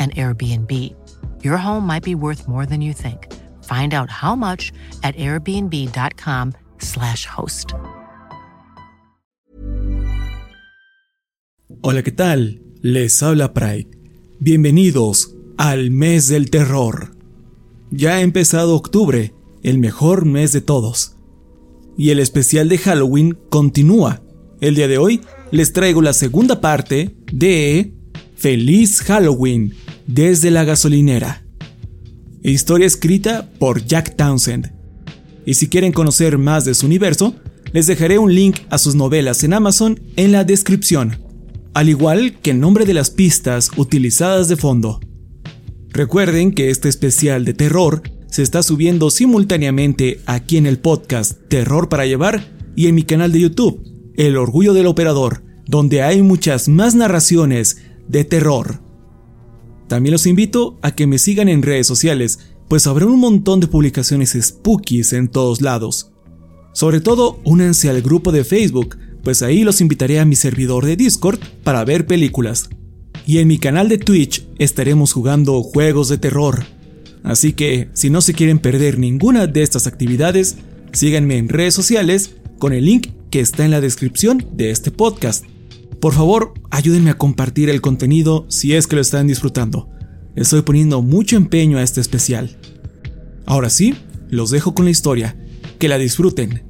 an Airbnb. Your home might be worth more than you think. Find out how much at airbnb.com/slash host. Hola, ¿qué tal? Les habla Pride. Bienvenidos al mes del terror. Ya ha empezado octubre, el mejor mes de todos. Y el especial de Halloween continúa. El día de hoy les traigo la segunda parte de Feliz Halloween desde la gasolinera. Historia escrita por Jack Townsend. Y si quieren conocer más de su universo, les dejaré un link a sus novelas en Amazon en la descripción, al igual que el nombre de las pistas utilizadas de fondo. Recuerden que este especial de terror se está subiendo simultáneamente aquí en el podcast Terror para Llevar y en mi canal de YouTube, El Orgullo del Operador, donde hay muchas más narraciones de terror. También los invito a que me sigan en redes sociales, pues habrá un montón de publicaciones spookies en todos lados. Sobre todo, únanse al grupo de Facebook, pues ahí los invitaré a mi servidor de Discord para ver películas. Y en mi canal de Twitch estaremos jugando juegos de terror. Así que, si no se quieren perder ninguna de estas actividades, síganme en redes sociales con el link que está en la descripción de este podcast. Por favor, ayúdenme a compartir el contenido si es que lo están disfrutando. Estoy poniendo mucho empeño a este especial. Ahora sí, los dejo con la historia. Que la disfruten.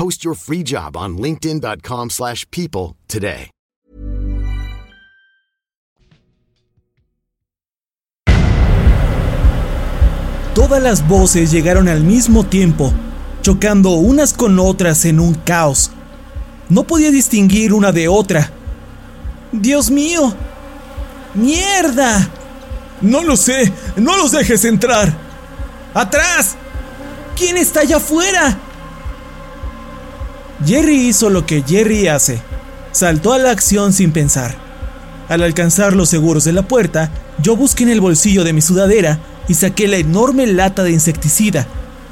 Post your free on linkedin.com/people slash people today. Todas las voces llegaron al mismo tiempo, chocando unas con otras en un caos. No podía distinguir una de otra. Dios mío, ¡Mierda! No lo sé, no los dejes entrar. ¡Atrás! ¿Quién está allá afuera? Jerry hizo lo que Jerry hace. Saltó a la acción sin pensar. Al alcanzar los seguros de la puerta, yo busqué en el bolsillo de mi sudadera y saqué la enorme lata de insecticida.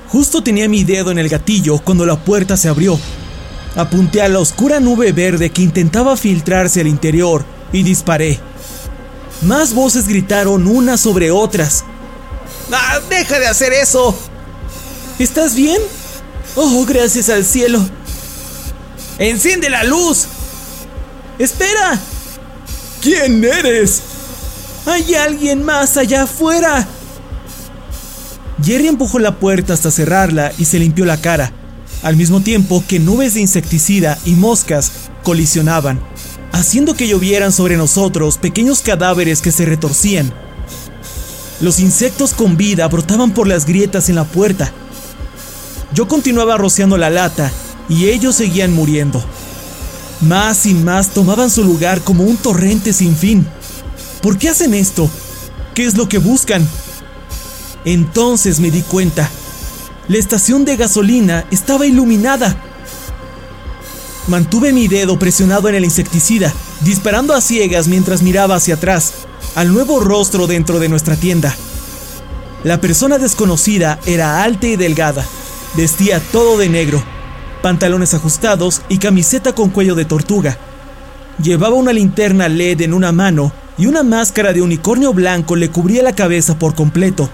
Justo tenía mi dedo en el gatillo cuando la puerta se abrió. Apunté a la oscura nube verde que intentaba filtrarse al interior y disparé. Más voces gritaron unas sobre otras. ¡Ah, deja de hacer eso! ¿Estás bien? Oh, gracias al cielo. ¡Enciende la luz! ¡Espera! ¿Quién eres? Hay alguien más allá afuera. Jerry empujó la puerta hasta cerrarla y se limpió la cara, al mismo tiempo que nubes de insecticida y moscas colisionaban, haciendo que llovieran sobre nosotros pequeños cadáveres que se retorcían. Los insectos con vida brotaban por las grietas en la puerta. Yo continuaba rociando la lata y ellos seguían muriendo. Más y más tomaban su lugar como un torrente sin fin. ¿Por qué hacen esto? ¿Qué es lo que buscan? Entonces me di cuenta. La estación de gasolina estaba iluminada. Mantuve mi dedo presionado en el insecticida, disparando a ciegas mientras miraba hacia atrás, al nuevo rostro dentro de nuestra tienda. La persona desconocida era alta y delgada, vestía todo de negro, pantalones ajustados y camiseta con cuello de tortuga. Llevaba una linterna LED en una mano y una máscara de unicornio blanco le cubría la cabeza por completo.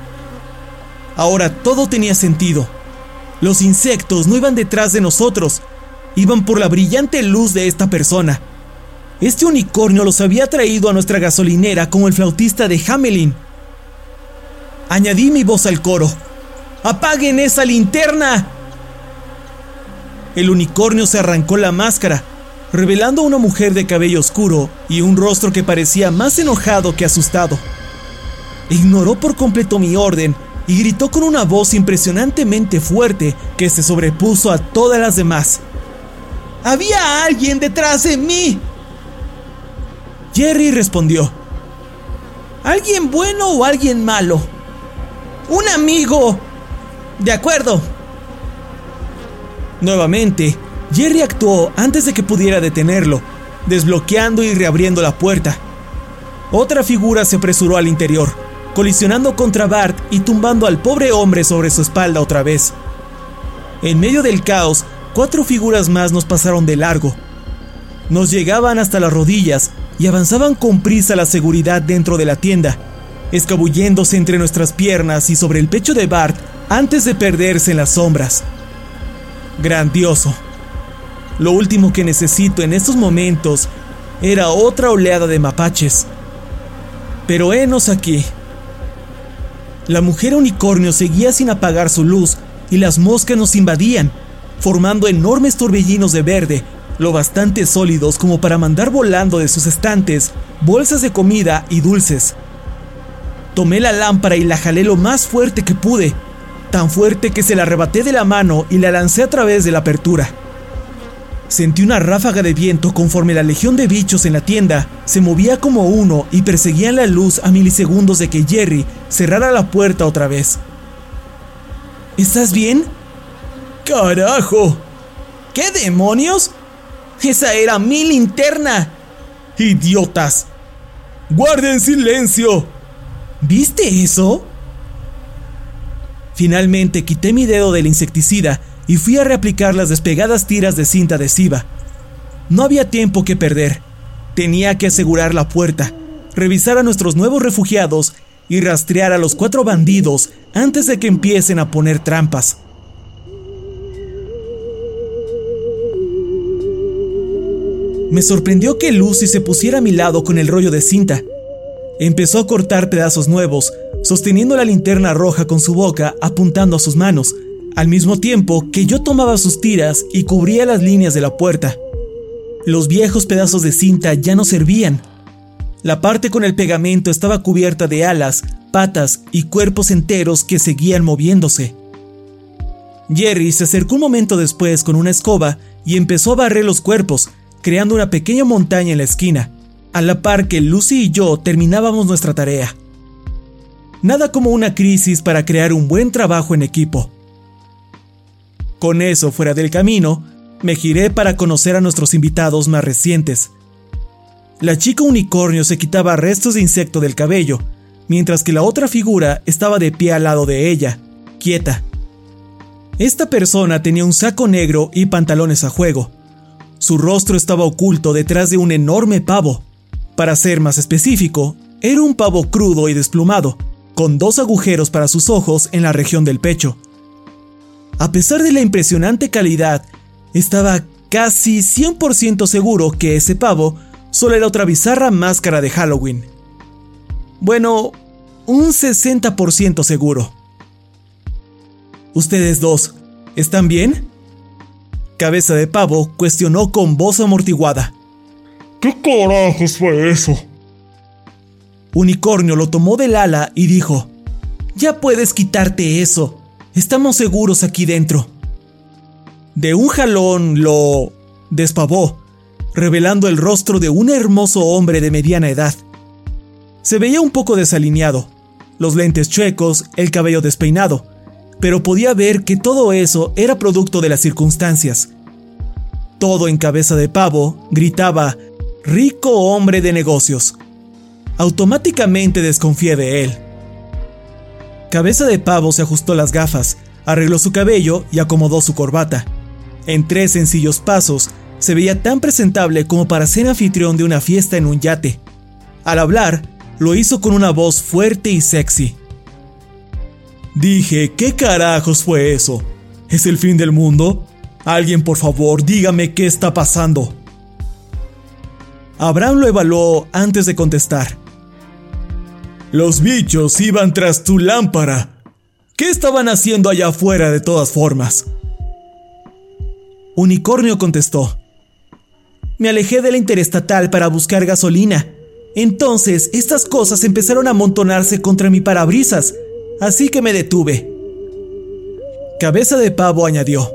Ahora todo tenía sentido. Los insectos no iban detrás de nosotros, iban por la brillante luz de esta persona. Este unicornio los había traído a nuestra gasolinera como el flautista de Hamelin. Añadí mi voz al coro. ¡Apaguen esa linterna! El unicornio se arrancó la máscara, revelando a una mujer de cabello oscuro y un rostro que parecía más enojado que asustado. Ignoró por completo mi orden y gritó con una voz impresionantemente fuerte que se sobrepuso a todas las demás. ¡Había alguien detrás de mí! Jerry respondió. ¿Alguien bueno o alguien malo? Un amigo. De acuerdo. Nuevamente, Jerry actuó antes de que pudiera detenerlo, desbloqueando y reabriendo la puerta. Otra figura se apresuró al interior, colisionando contra Bart y tumbando al pobre hombre sobre su espalda otra vez. En medio del caos, cuatro figuras más nos pasaron de largo. Nos llegaban hasta las rodillas y avanzaban con prisa la seguridad dentro de la tienda, escabulléndose entre nuestras piernas y sobre el pecho de Bart antes de perderse en las sombras. Grandioso. Lo último que necesito en estos momentos era otra oleada de mapaches. Pero henos aquí. La mujer unicornio seguía sin apagar su luz y las moscas nos invadían, formando enormes torbellinos de verde, lo bastante sólidos como para mandar volando de sus estantes bolsas de comida y dulces. Tomé la lámpara y la jalé lo más fuerte que pude, tan fuerte que se la arrebaté de la mano y la lancé a través de la apertura. Sentí una ráfaga de viento conforme la legión de bichos en la tienda se movía como uno y perseguían la luz a milisegundos de que Jerry cerrara la puerta otra vez. ¿Estás bien? ¡Carajo! ¿Qué demonios? Esa era mi linterna. ¡Idiotas! ¡Guarden silencio! ¿Viste eso? Finalmente quité mi dedo del insecticida y fui a reaplicar las despegadas tiras de cinta adhesiva. No había tiempo que perder. Tenía que asegurar la puerta, revisar a nuestros nuevos refugiados y rastrear a los cuatro bandidos antes de que empiecen a poner trampas. Me sorprendió que Lucy se pusiera a mi lado con el rollo de cinta. Empezó a cortar pedazos nuevos, sosteniendo la linterna roja con su boca apuntando a sus manos, al mismo tiempo que yo tomaba sus tiras y cubría las líneas de la puerta. Los viejos pedazos de cinta ya no servían. La parte con el pegamento estaba cubierta de alas, patas y cuerpos enteros que seguían moviéndose. Jerry se acercó un momento después con una escoba y empezó a barrer los cuerpos, creando una pequeña montaña en la esquina. a la par que Lucy y yo terminábamos nuestra tarea. Nada como una crisis para crear un buen trabajo en equipo. Con eso fuera del camino, me giré para conocer a nuestros invitados más recientes. La chica unicornio se quitaba restos de insecto del cabello, mientras que la otra figura estaba de pie al lado de ella, quieta. Esta persona tenía un saco negro y pantalones a juego. Su rostro estaba oculto detrás de un enorme pavo. Para ser más específico, era un pavo crudo y desplumado, con dos agujeros para sus ojos en la región del pecho. A pesar de la impresionante calidad, estaba casi 100% seguro que ese pavo solo era otra bizarra máscara de Halloween. Bueno, un 60% seguro. Ustedes dos, ¿están bien? Cabeza de Pavo cuestionó con voz amortiguada. ¿Qué carajos fue eso? Unicornio lo tomó del ala y dijo, Ya puedes quitarte eso. Estamos seguros aquí dentro. De un jalón lo despavó, revelando el rostro de un hermoso hombre de mediana edad. Se veía un poco desalineado, los lentes chuecos, el cabello despeinado, pero podía ver que todo eso era producto de las circunstancias. Todo en cabeza de pavo gritaba, rico hombre de negocios. Automáticamente desconfié de él. Cabeza de pavo se ajustó las gafas, arregló su cabello y acomodó su corbata. En tres sencillos pasos, se veía tan presentable como para ser anfitrión de una fiesta en un yate. Al hablar, lo hizo con una voz fuerte y sexy. Dije, ¿qué carajos fue eso? ¿Es el fin del mundo? Alguien por favor dígame qué está pasando. Abraham lo evaluó antes de contestar. Los bichos iban tras tu lámpara. ¿Qué estaban haciendo allá afuera de todas formas? Unicornio contestó. Me alejé de la interestatal para buscar gasolina. Entonces, estas cosas empezaron a amontonarse contra mi parabrisas así que me detuve. Cabeza de pavo añadió.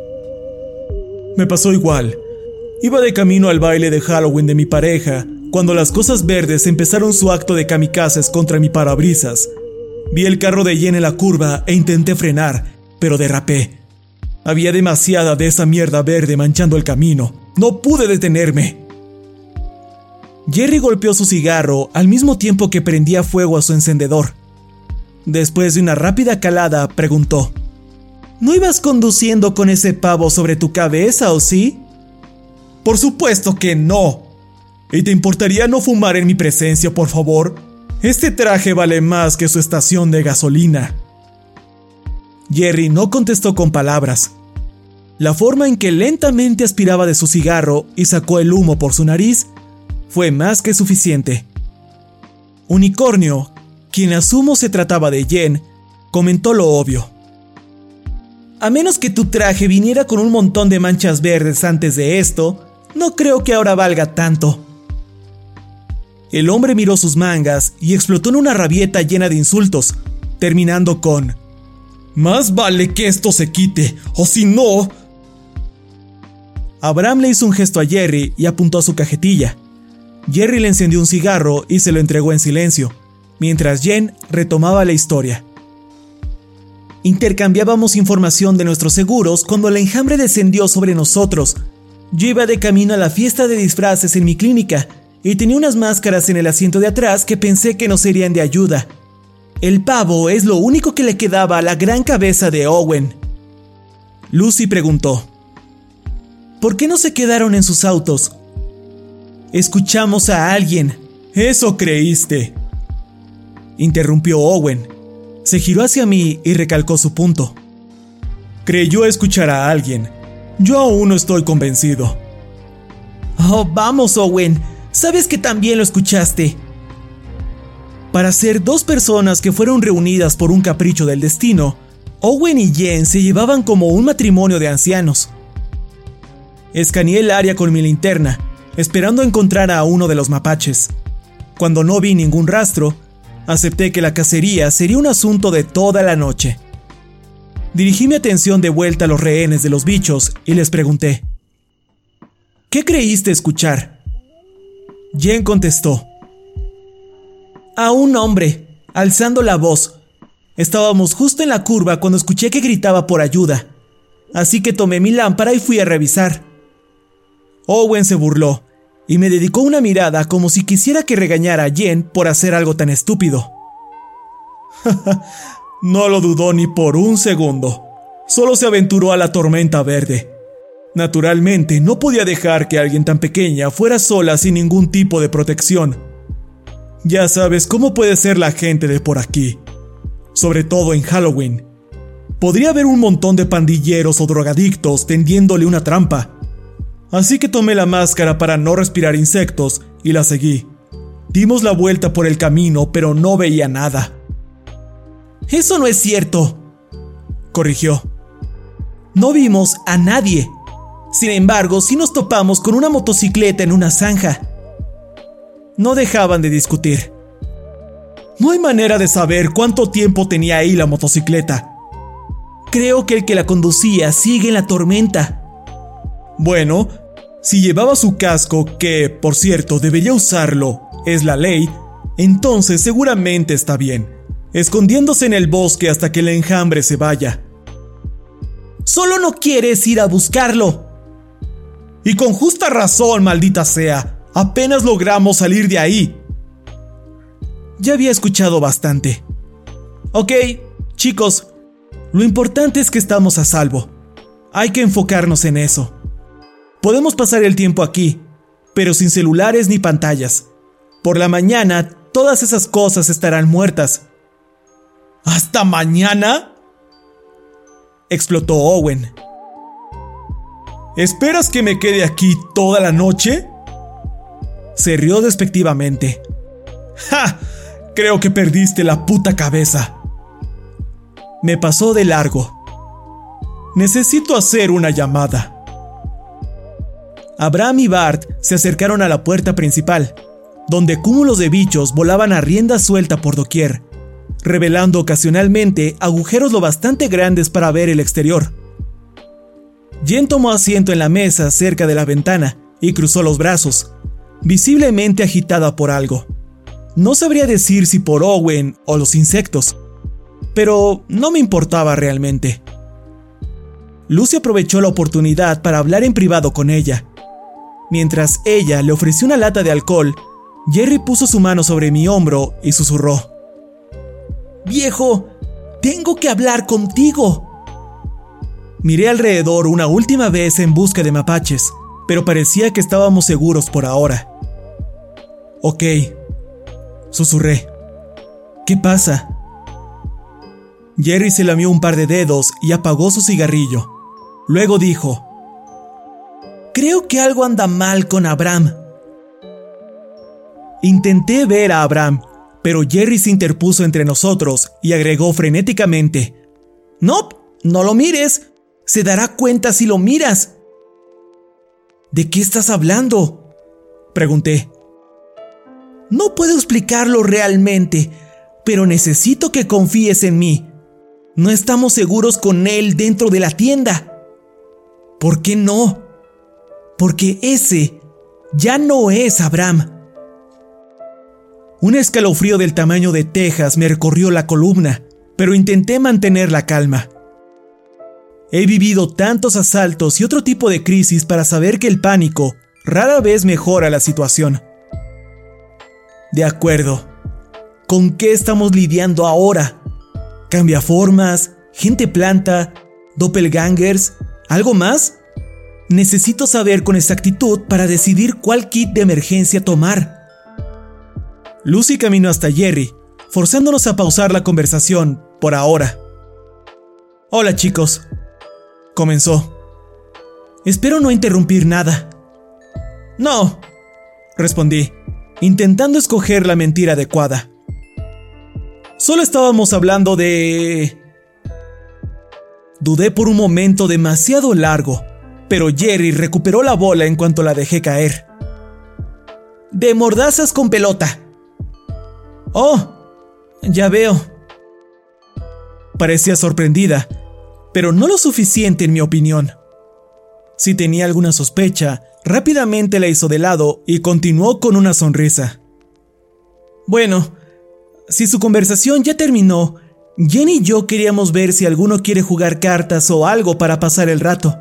Me pasó igual. Iba de camino al baile de Halloween de mi pareja cuando las cosas verdes empezaron su acto de kamikazes contra mi parabrisas. Vi el carro de Jen en la curva e intenté frenar, pero derrapé. Había demasiada de esa mierda verde manchando el camino. No pude detenerme. Jerry golpeó su cigarro al mismo tiempo que prendía fuego a su encendedor. Después de una rápida calada, preguntó, ¿No ibas conduciendo con ese pavo sobre tu cabeza o sí? Por supuesto que no. ¿Y te importaría no fumar en mi presencia, por favor? Este traje vale más que su estación de gasolina. Jerry no contestó con palabras. La forma en que lentamente aspiraba de su cigarro y sacó el humo por su nariz fue más que suficiente. Unicornio, quien asumo se trataba de Jen, comentó lo obvio. A menos que tu traje viniera con un montón de manchas verdes antes de esto, no creo que ahora valga tanto. El hombre miró sus mangas y explotó en una rabieta llena de insultos, terminando con Más vale que esto se quite, o si no... Abraham le hizo un gesto a Jerry y apuntó a su cajetilla. Jerry le encendió un cigarro y se lo entregó en silencio mientras Jen retomaba la historia. Intercambiábamos información de nuestros seguros cuando el enjambre descendió sobre nosotros. Yo iba de camino a la fiesta de disfraces en mi clínica y tenía unas máscaras en el asiento de atrás que pensé que nos serían de ayuda. El pavo es lo único que le quedaba a la gran cabeza de Owen. Lucy preguntó, ¿por qué no se quedaron en sus autos? Escuchamos a alguien. Eso creíste interrumpió Owen. Se giró hacia mí y recalcó su punto. Creyó escuchar a alguien. Yo aún no estoy convencido. Oh, vamos, Owen. Sabes que también lo escuchaste. Para ser dos personas que fueron reunidas por un capricho del destino, Owen y Jen se llevaban como un matrimonio de ancianos. Escaneé el área con mi linterna, esperando encontrar a uno de los mapaches. Cuando no vi ningún rastro, acepté que la cacería sería un asunto de toda la noche. Dirigí mi atención de vuelta a los rehenes de los bichos y les pregunté, ¿Qué creíste escuchar? Jen contestó, a un hombre, alzando la voz. Estábamos justo en la curva cuando escuché que gritaba por ayuda, así que tomé mi lámpara y fui a revisar. Owen se burló y me dedicó una mirada como si quisiera que regañara a Jen por hacer algo tan estúpido. no lo dudó ni por un segundo. Solo se aventuró a la tormenta verde. Naturalmente, no podía dejar que alguien tan pequeña fuera sola sin ningún tipo de protección. Ya sabes cómo puede ser la gente de por aquí, sobre todo en Halloween. Podría haber un montón de pandilleros o drogadictos tendiéndole una trampa. Así que tomé la máscara para no respirar insectos y la seguí. Dimos la vuelta por el camino, pero no veía nada. Eso no es cierto, corrigió. No vimos a nadie. Sin embargo, sí nos topamos con una motocicleta en una zanja. No dejaban de discutir. No hay manera de saber cuánto tiempo tenía ahí la motocicleta. Creo que el que la conducía sigue en la tormenta. Bueno, si llevaba su casco, que, por cierto, debería usarlo, es la ley, entonces seguramente está bien, escondiéndose en el bosque hasta que el enjambre se vaya. Solo no quieres ir a buscarlo. Y con justa razón, maldita sea, apenas logramos salir de ahí. Ya había escuchado bastante. Ok, chicos, lo importante es que estamos a salvo. Hay que enfocarnos en eso. Podemos pasar el tiempo aquí, pero sin celulares ni pantallas. Por la mañana, todas esas cosas estarán muertas. ¿Hasta mañana? explotó Owen. ¿Esperas que me quede aquí toda la noche? Se rió despectivamente. ¡Ja! Creo que perdiste la puta cabeza. Me pasó de largo. Necesito hacer una llamada. Abraham y Bart se acercaron a la puerta principal, donde cúmulos de bichos volaban a rienda suelta por doquier revelando ocasionalmente agujeros lo bastante grandes para ver el exterior. Jen tomó asiento en la mesa cerca de la ventana y cruzó los brazos, visiblemente agitada por algo. No sabría decir si por Owen o los insectos, pero no me importaba realmente. Lucy aprovechó la oportunidad para hablar en privado con ella. Mientras ella le ofreció una lata de alcohol, Jerry puso su mano sobre mi hombro y susurró. Viejo, tengo que hablar contigo. Miré alrededor una última vez en busca de mapaches, pero parecía que estábamos seguros por ahora. Ok, susurré. ¿Qué pasa? Jerry se lamió un par de dedos y apagó su cigarrillo. Luego dijo, Creo que algo anda mal con Abraham. Intenté ver a Abraham, pero Jerry se interpuso entre nosotros y agregó frenéticamente, No, no lo mires. Se dará cuenta si lo miras. ¿De qué estás hablando? Pregunté. No puedo explicarlo realmente, pero necesito que confíes en mí. No estamos seguros con él dentro de la tienda. ¿Por qué no? Porque ese ya no es Abraham. Un escalofrío del tamaño de Texas me recorrió la columna, pero intenté mantener la calma. He vivido tantos asaltos y otro tipo de crisis para saber que el pánico rara vez mejora la situación. De acuerdo. ¿Con qué estamos lidiando ahora? ¿Cambia formas? ¿Gente planta? ¿Doppelgangers? ¿Algo más? Necesito saber con exactitud para decidir cuál kit de emergencia tomar. Lucy caminó hasta Jerry, forzándonos a pausar la conversación por ahora. Hola chicos, comenzó. Espero no interrumpir nada. No, respondí, intentando escoger la mentira adecuada. Solo estábamos hablando de... Dudé por un momento demasiado largo, pero Jerry recuperó la bola en cuanto la dejé caer. De mordazas con pelota, Oh, ya veo. Parecía sorprendida, pero no lo suficiente en mi opinión. Si tenía alguna sospecha, rápidamente la hizo de lado y continuó con una sonrisa. Bueno, si su conversación ya terminó, Jenny y yo queríamos ver si alguno quiere jugar cartas o algo para pasar el rato.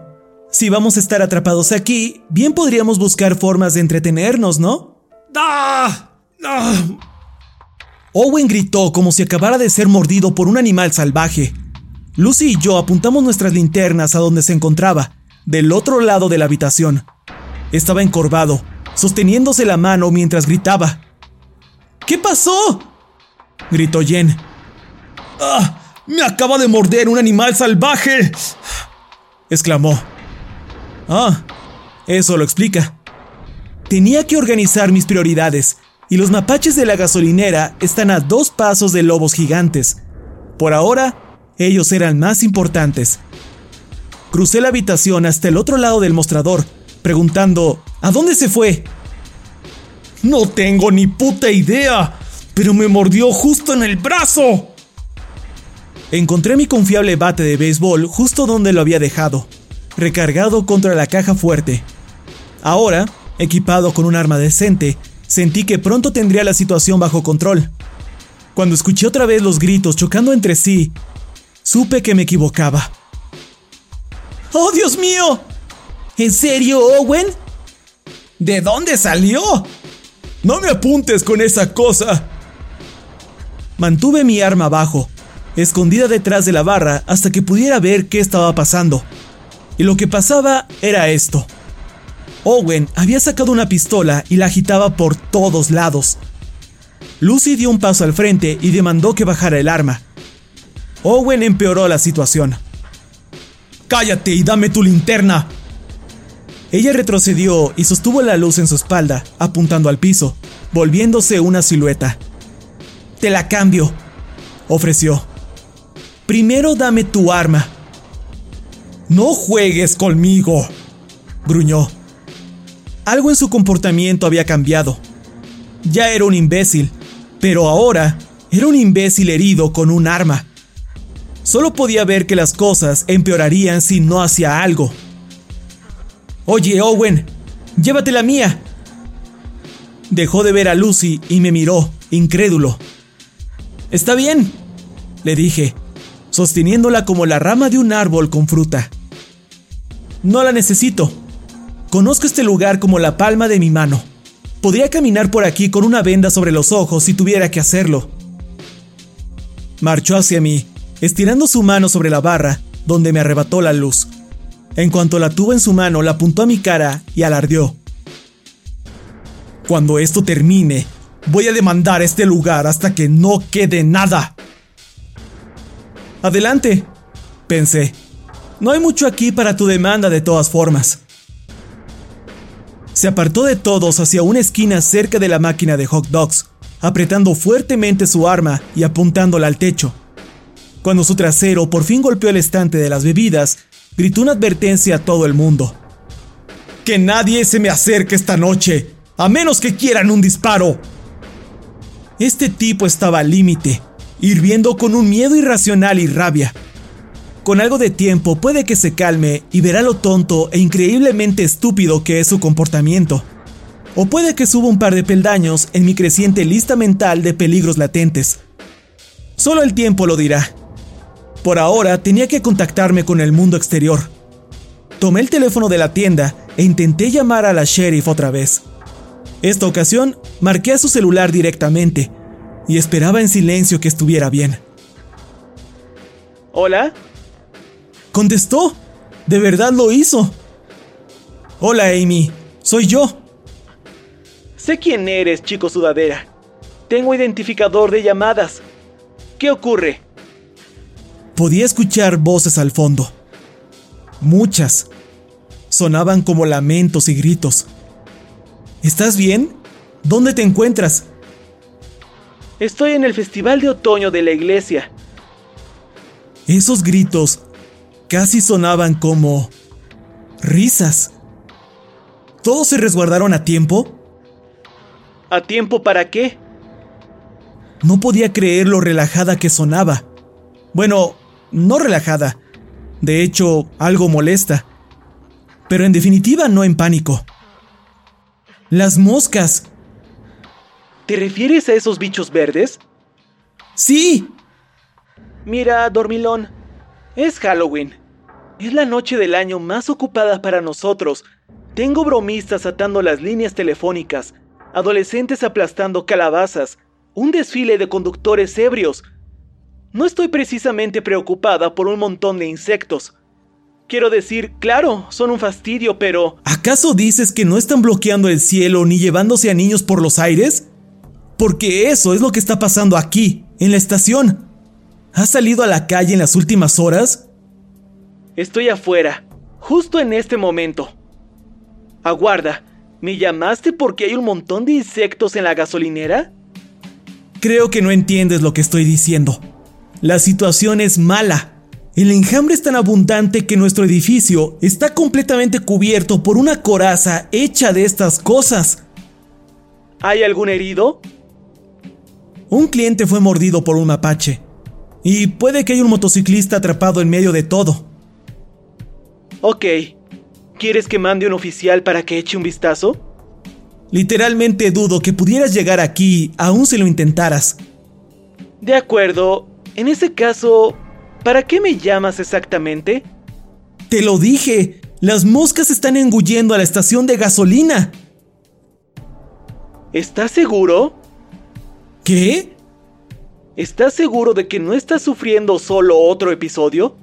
Si vamos a estar atrapados aquí, bien podríamos buscar formas de entretenernos, ¿no? ¡Ah! ¡Ah! Owen gritó como si acabara de ser mordido por un animal salvaje. Lucy y yo apuntamos nuestras linternas a donde se encontraba, del otro lado de la habitación. Estaba encorvado, sosteniéndose la mano mientras gritaba. ¿Qué pasó? gritó Jen. ¡Ah! ¡Me acaba de morder un animal salvaje! exclamó. Ah, eso lo explica. Tenía que organizar mis prioridades, y los mapaches de la gasolinera están a dos pasos de lobos gigantes. Por ahora, ellos eran más importantes. Crucé la habitación hasta el otro lado del mostrador, preguntando, ¿a dónde se fue? No tengo ni puta idea, pero me mordió justo en el brazo. Encontré mi confiable bate de béisbol justo donde lo había dejado recargado contra la caja fuerte. Ahora, equipado con un arma decente, sentí que pronto tendría la situación bajo control. Cuando escuché otra vez los gritos chocando entre sí, supe que me equivocaba. ¡Oh, Dios mío! ¿En serio, Owen? ¿De dónde salió? No me apuntes con esa cosa. Mantuve mi arma abajo, escondida detrás de la barra hasta que pudiera ver qué estaba pasando. Y lo que pasaba era esto. Owen había sacado una pistola y la agitaba por todos lados. Lucy dio un paso al frente y demandó que bajara el arma. Owen empeoró la situación. ¡Cállate y dame tu linterna! Ella retrocedió y sostuvo la luz en su espalda, apuntando al piso, volviéndose una silueta. Te la cambio, ofreció. Primero dame tu arma. No juegues conmigo, gruñó. Algo en su comportamiento había cambiado. Ya era un imbécil, pero ahora era un imbécil herido con un arma. Solo podía ver que las cosas empeorarían si no hacía algo. Oye, Owen, llévate la mía. Dejó de ver a Lucy y me miró, incrédulo. Está bien, le dije, sosteniéndola como la rama de un árbol con fruta. No la necesito. Conozco este lugar como la palma de mi mano. Podría caminar por aquí con una venda sobre los ojos si tuviera que hacerlo. Marchó hacia mí, estirando su mano sobre la barra, donde me arrebató la luz. En cuanto la tuvo en su mano, la apuntó a mi cara y alardeó. Cuando esto termine, voy a demandar este lugar hasta que no quede nada. Adelante, pensé. No hay mucho aquí para tu demanda de todas formas. Se apartó de todos hacia una esquina cerca de la máquina de hot dogs, apretando fuertemente su arma y apuntándola al techo. Cuando su trasero por fin golpeó el estante de las bebidas, gritó una advertencia a todo el mundo. Que nadie se me acerque esta noche, a menos que quieran un disparo. Este tipo estaba al límite, hirviendo con un miedo irracional y rabia. Con algo de tiempo puede que se calme y verá lo tonto e increíblemente estúpido que es su comportamiento. O puede que suba un par de peldaños en mi creciente lista mental de peligros latentes. Solo el tiempo lo dirá. Por ahora tenía que contactarme con el mundo exterior. Tomé el teléfono de la tienda e intenté llamar a la sheriff otra vez. Esta ocasión marqué a su celular directamente y esperaba en silencio que estuviera bien. ¿Hola? Contestó. De verdad lo hizo. Hola Amy, soy yo. Sé quién eres, chico sudadera. Tengo identificador de llamadas. ¿Qué ocurre? Podía escuchar voces al fondo. Muchas. Sonaban como lamentos y gritos. ¿Estás bien? ¿Dónde te encuentras? Estoy en el festival de otoño de la iglesia. Esos gritos casi sonaban como risas. ¿Todos se resguardaron a tiempo? ¿A tiempo para qué? No podía creer lo relajada que sonaba. Bueno, no relajada. De hecho, algo molesta. Pero en definitiva no en pánico. Las moscas. ¿Te refieres a esos bichos verdes? Sí. Mira, dormilón, es Halloween. Es la noche del año más ocupada para nosotros. Tengo bromistas atando las líneas telefónicas, adolescentes aplastando calabazas, un desfile de conductores ebrios. No estoy precisamente preocupada por un montón de insectos. Quiero decir, claro, son un fastidio, pero... ¿Acaso dices que no están bloqueando el cielo ni llevándose a niños por los aires? Porque eso es lo que está pasando aquí, en la estación. ¿Has salido a la calle en las últimas horas? Estoy afuera, justo en este momento. Aguarda, ¿me llamaste porque hay un montón de insectos en la gasolinera? Creo que no entiendes lo que estoy diciendo. La situación es mala. El enjambre es tan abundante que nuestro edificio está completamente cubierto por una coraza hecha de estas cosas. ¿Hay algún herido? Un cliente fue mordido por un mapache. Y puede que haya un motociclista atrapado en medio de todo. Ok. ¿Quieres que mande un oficial para que eche un vistazo? Literalmente dudo que pudieras llegar aquí aún si lo intentaras. De acuerdo. En ese caso, ¿para qué me llamas exactamente? Te lo dije. Las moscas están engullendo a la estación de gasolina. ¿Estás seguro? ¿Qué? ¿Estás seguro de que no estás sufriendo solo otro episodio?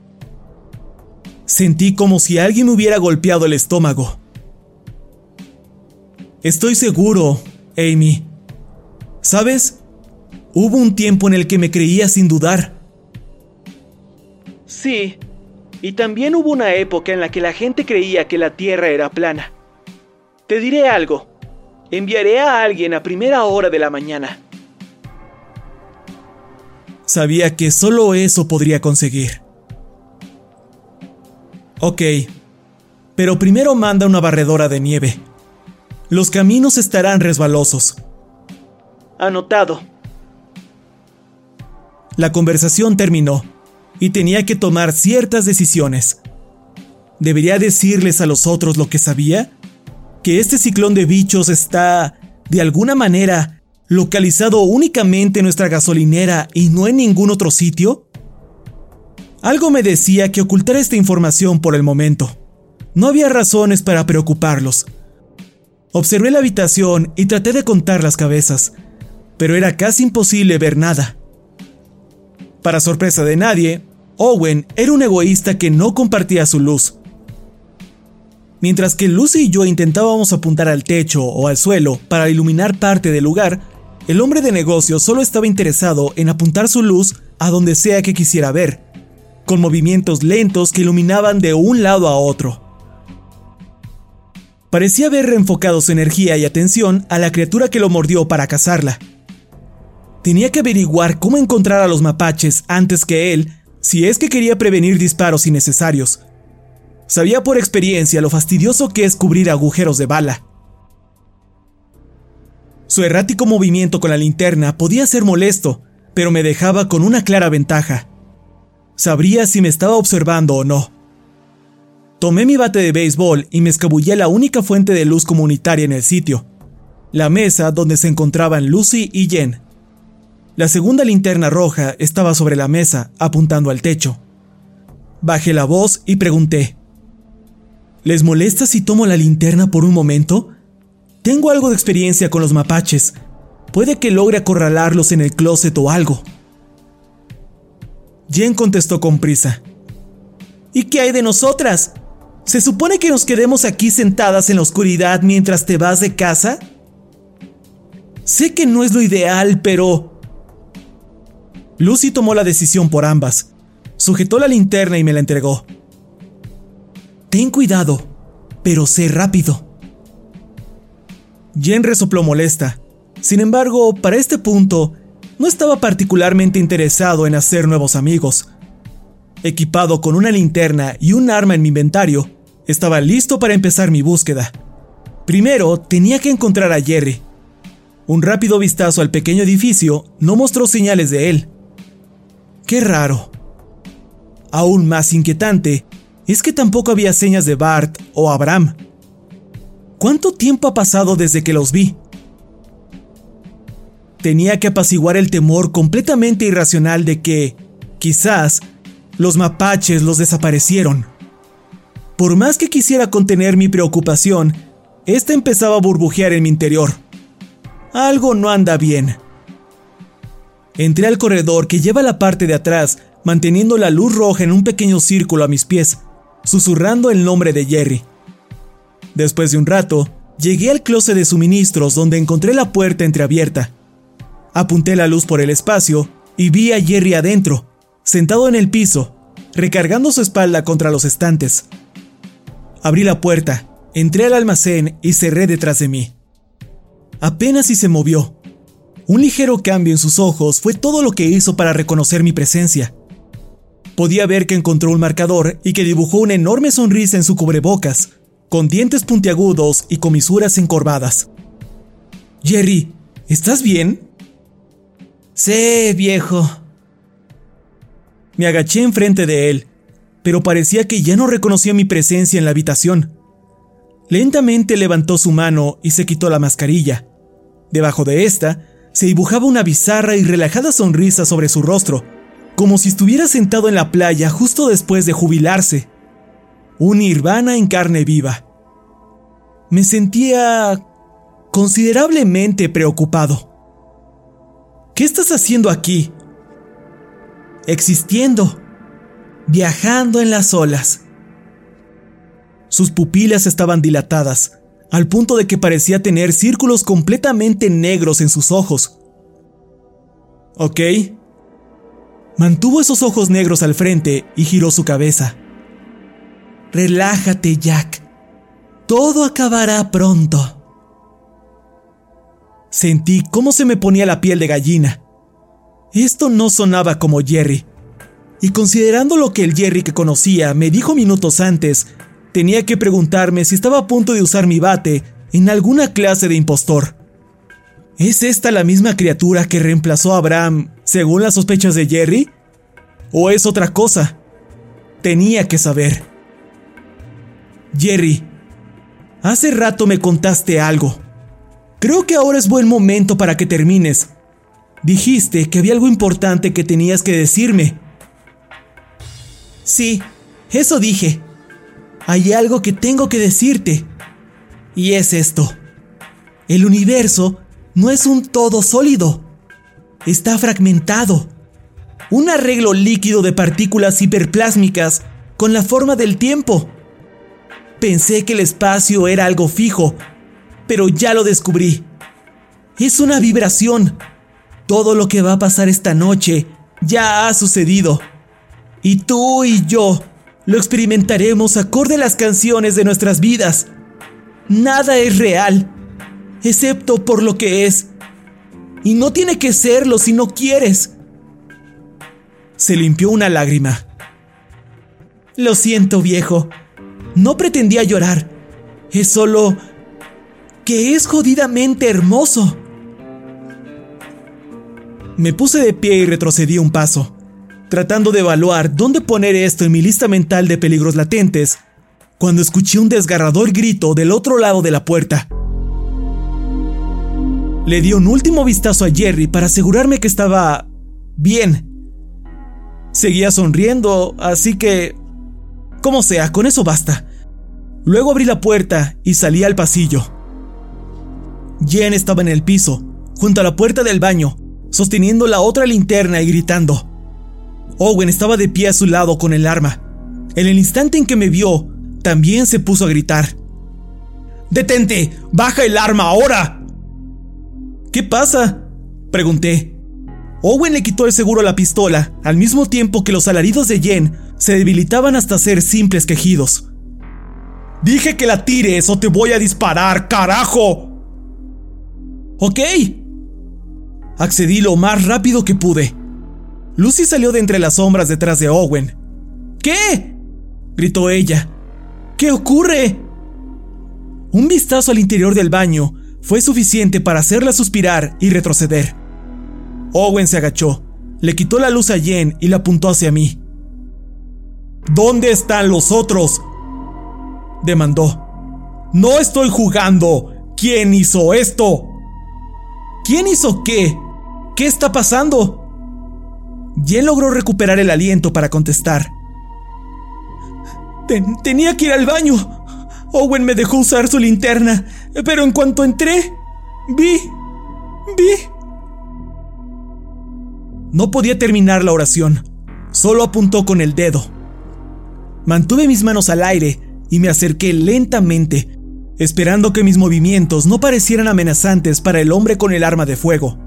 Sentí como si alguien me hubiera golpeado el estómago. Estoy seguro, Amy. ¿Sabes? Hubo un tiempo en el que me creía sin dudar. Sí, y también hubo una época en la que la gente creía que la Tierra era plana. Te diré algo. Enviaré a alguien a primera hora de la mañana. Sabía que solo eso podría conseguir. Ok, pero primero manda una barredora de nieve. Los caminos estarán resbalosos. Anotado. La conversación terminó y tenía que tomar ciertas decisiones. ¿Debería decirles a los otros lo que sabía? ¿Que este ciclón de bichos está, de alguna manera, localizado únicamente en nuestra gasolinera y no en ningún otro sitio? Algo me decía que ocultar esta información por el momento. No había razones para preocuparlos. Observé la habitación y traté de contar las cabezas, pero era casi imposible ver nada. Para sorpresa de nadie, Owen era un egoísta que no compartía su luz. Mientras que Lucy y yo intentábamos apuntar al techo o al suelo para iluminar parte del lugar, el hombre de negocio solo estaba interesado en apuntar su luz a donde sea que quisiera ver, con movimientos lentos que iluminaban de un lado a otro. Parecía haber reenfocado su energía y atención a la criatura que lo mordió para cazarla. Tenía que averiguar cómo encontrar a los mapaches antes que él, si es que quería prevenir disparos innecesarios. Sabía por experiencia lo fastidioso que es cubrir agujeros de bala. Su errático movimiento con la linterna podía ser molesto, pero me dejaba con una clara ventaja. Sabría si me estaba observando o no. Tomé mi bate de béisbol y me escabullé a la única fuente de luz comunitaria en el sitio, la mesa donde se encontraban Lucy y Jen. La segunda linterna roja estaba sobre la mesa, apuntando al techo. Bajé la voz y pregunté, ¿Les molesta si tomo la linterna por un momento? Tengo algo de experiencia con los mapaches. Puede que logre acorralarlos en el closet o algo. Jen contestó con prisa. ¿Y qué hay de nosotras? ¿Se supone que nos quedemos aquí sentadas en la oscuridad mientras te vas de casa? Sé que no es lo ideal, pero... Lucy tomó la decisión por ambas. Sujetó la linterna y me la entregó. Ten cuidado, pero sé rápido. Jen resopló molesta. Sin embargo, para este punto, no estaba particularmente interesado en hacer nuevos amigos. Equipado con una linterna y un arma en mi inventario, estaba listo para empezar mi búsqueda. Primero tenía que encontrar a Jerry. Un rápido vistazo al pequeño edificio no mostró señales de él. Qué raro. Aún más inquietante es que tampoco había señas de Bart o Abraham. ¿Cuánto tiempo ha pasado desde que los vi? tenía que apaciguar el temor completamente irracional de que, quizás, los mapaches los desaparecieron. Por más que quisiera contener mi preocupación, esta empezaba a burbujear en mi interior. Algo no anda bien. Entré al corredor que lleva la parte de atrás, manteniendo la luz roja en un pequeño círculo a mis pies, susurrando el nombre de Jerry. Después de un rato, llegué al closet de suministros donde encontré la puerta entreabierta. Apunté la luz por el espacio y vi a Jerry adentro, sentado en el piso, recargando su espalda contra los estantes. Abrí la puerta, entré al almacén y cerré detrás de mí. Apenas si se movió. Un ligero cambio en sus ojos fue todo lo que hizo para reconocer mi presencia. Podía ver que encontró un marcador y que dibujó una enorme sonrisa en su cubrebocas, con dientes puntiagudos y comisuras encorvadas. Jerry, ¿estás bien? Sí, viejo. Me agaché enfrente de él pero parecía que ya no reconocía mi presencia en la habitación. Lentamente levantó su mano y se quitó la mascarilla. Debajo de esta se dibujaba una bizarra y relajada sonrisa sobre su rostro, como si estuviera sentado en la playa justo después de jubilarse. Un nirvana en carne viva. Me sentía considerablemente preocupado. ¿Qué estás haciendo aquí? Existiendo viajando en las olas. Sus pupilas estaban dilatadas, al punto de que parecía tener círculos completamente negros en sus ojos. ¿Ok? Mantuvo esos ojos negros al frente y giró su cabeza. Relájate, Jack. Todo acabará pronto. Sentí cómo se me ponía la piel de gallina. Esto no sonaba como Jerry y considerando lo que el Jerry que conocía me dijo minutos antes, tenía que preguntarme si estaba a punto de usar mi bate en alguna clase de impostor. ¿Es esta la misma criatura que reemplazó a Abraham según las sospechas de Jerry? ¿O es otra cosa? Tenía que saber. Jerry, hace rato me contaste algo. Creo que ahora es buen momento para que termines. Dijiste que había algo importante que tenías que decirme. Sí, eso dije. Hay algo que tengo que decirte. Y es esto. El universo no es un todo sólido. Está fragmentado. Un arreglo líquido de partículas hiperplásmicas con la forma del tiempo. Pensé que el espacio era algo fijo, pero ya lo descubrí. Es una vibración. Todo lo que va a pasar esta noche ya ha sucedido. Y tú y yo lo experimentaremos acorde a las canciones de nuestras vidas. Nada es real, excepto por lo que es. Y no tiene que serlo si no quieres. Se limpió una lágrima. Lo siento, viejo. No pretendía llorar. Es solo que es jodidamente hermoso. Me puse de pie y retrocedí un paso tratando de evaluar dónde poner esto en mi lista mental de peligros latentes, cuando escuché un desgarrador grito del otro lado de la puerta. Le di un último vistazo a Jerry para asegurarme que estaba bien. Seguía sonriendo, así que... Como sea, con eso basta. Luego abrí la puerta y salí al pasillo. Jen estaba en el piso, junto a la puerta del baño, sosteniendo la otra linterna y gritando. Owen estaba de pie a su lado con el arma. En el instante en que me vio, también se puso a gritar. ¡Detente! ¡Baja el arma ahora! ¿Qué pasa? Pregunté. Owen le quitó el seguro a la pistola, al mismo tiempo que los alaridos de Jen se debilitaban hasta ser simples quejidos. Dije que la tires o te voy a disparar, carajo. Ok. Accedí lo más rápido que pude. Lucy salió de entre las sombras detrás de Owen. ¿Qué? gritó ella. ¿Qué ocurre? Un vistazo al interior del baño fue suficiente para hacerla suspirar y retroceder. Owen se agachó, le quitó la luz a Jen y la apuntó hacia mí. ¿Dónde están los otros? demandó. No estoy jugando. ¿Quién hizo esto? ¿Quién hizo qué? ¿Qué está pasando? Jen logró recuperar el aliento para contestar. tenía que ir al baño. Owen me dejó usar su linterna, pero en cuanto entré, vi... vi... No podía terminar la oración, solo apuntó con el dedo. Mantuve mis manos al aire y me acerqué lentamente, esperando que mis movimientos no parecieran amenazantes para el hombre con el arma de fuego.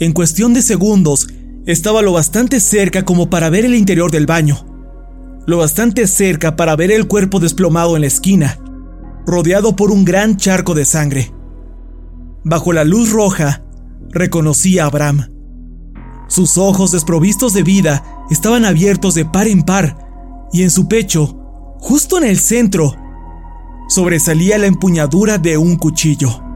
En cuestión de segundos, estaba lo bastante cerca como para ver el interior del baño, lo bastante cerca para ver el cuerpo desplomado en la esquina, rodeado por un gran charco de sangre. Bajo la luz roja, reconocí a Abraham. Sus ojos desprovistos de vida estaban abiertos de par en par, y en su pecho, justo en el centro, sobresalía la empuñadura de un cuchillo.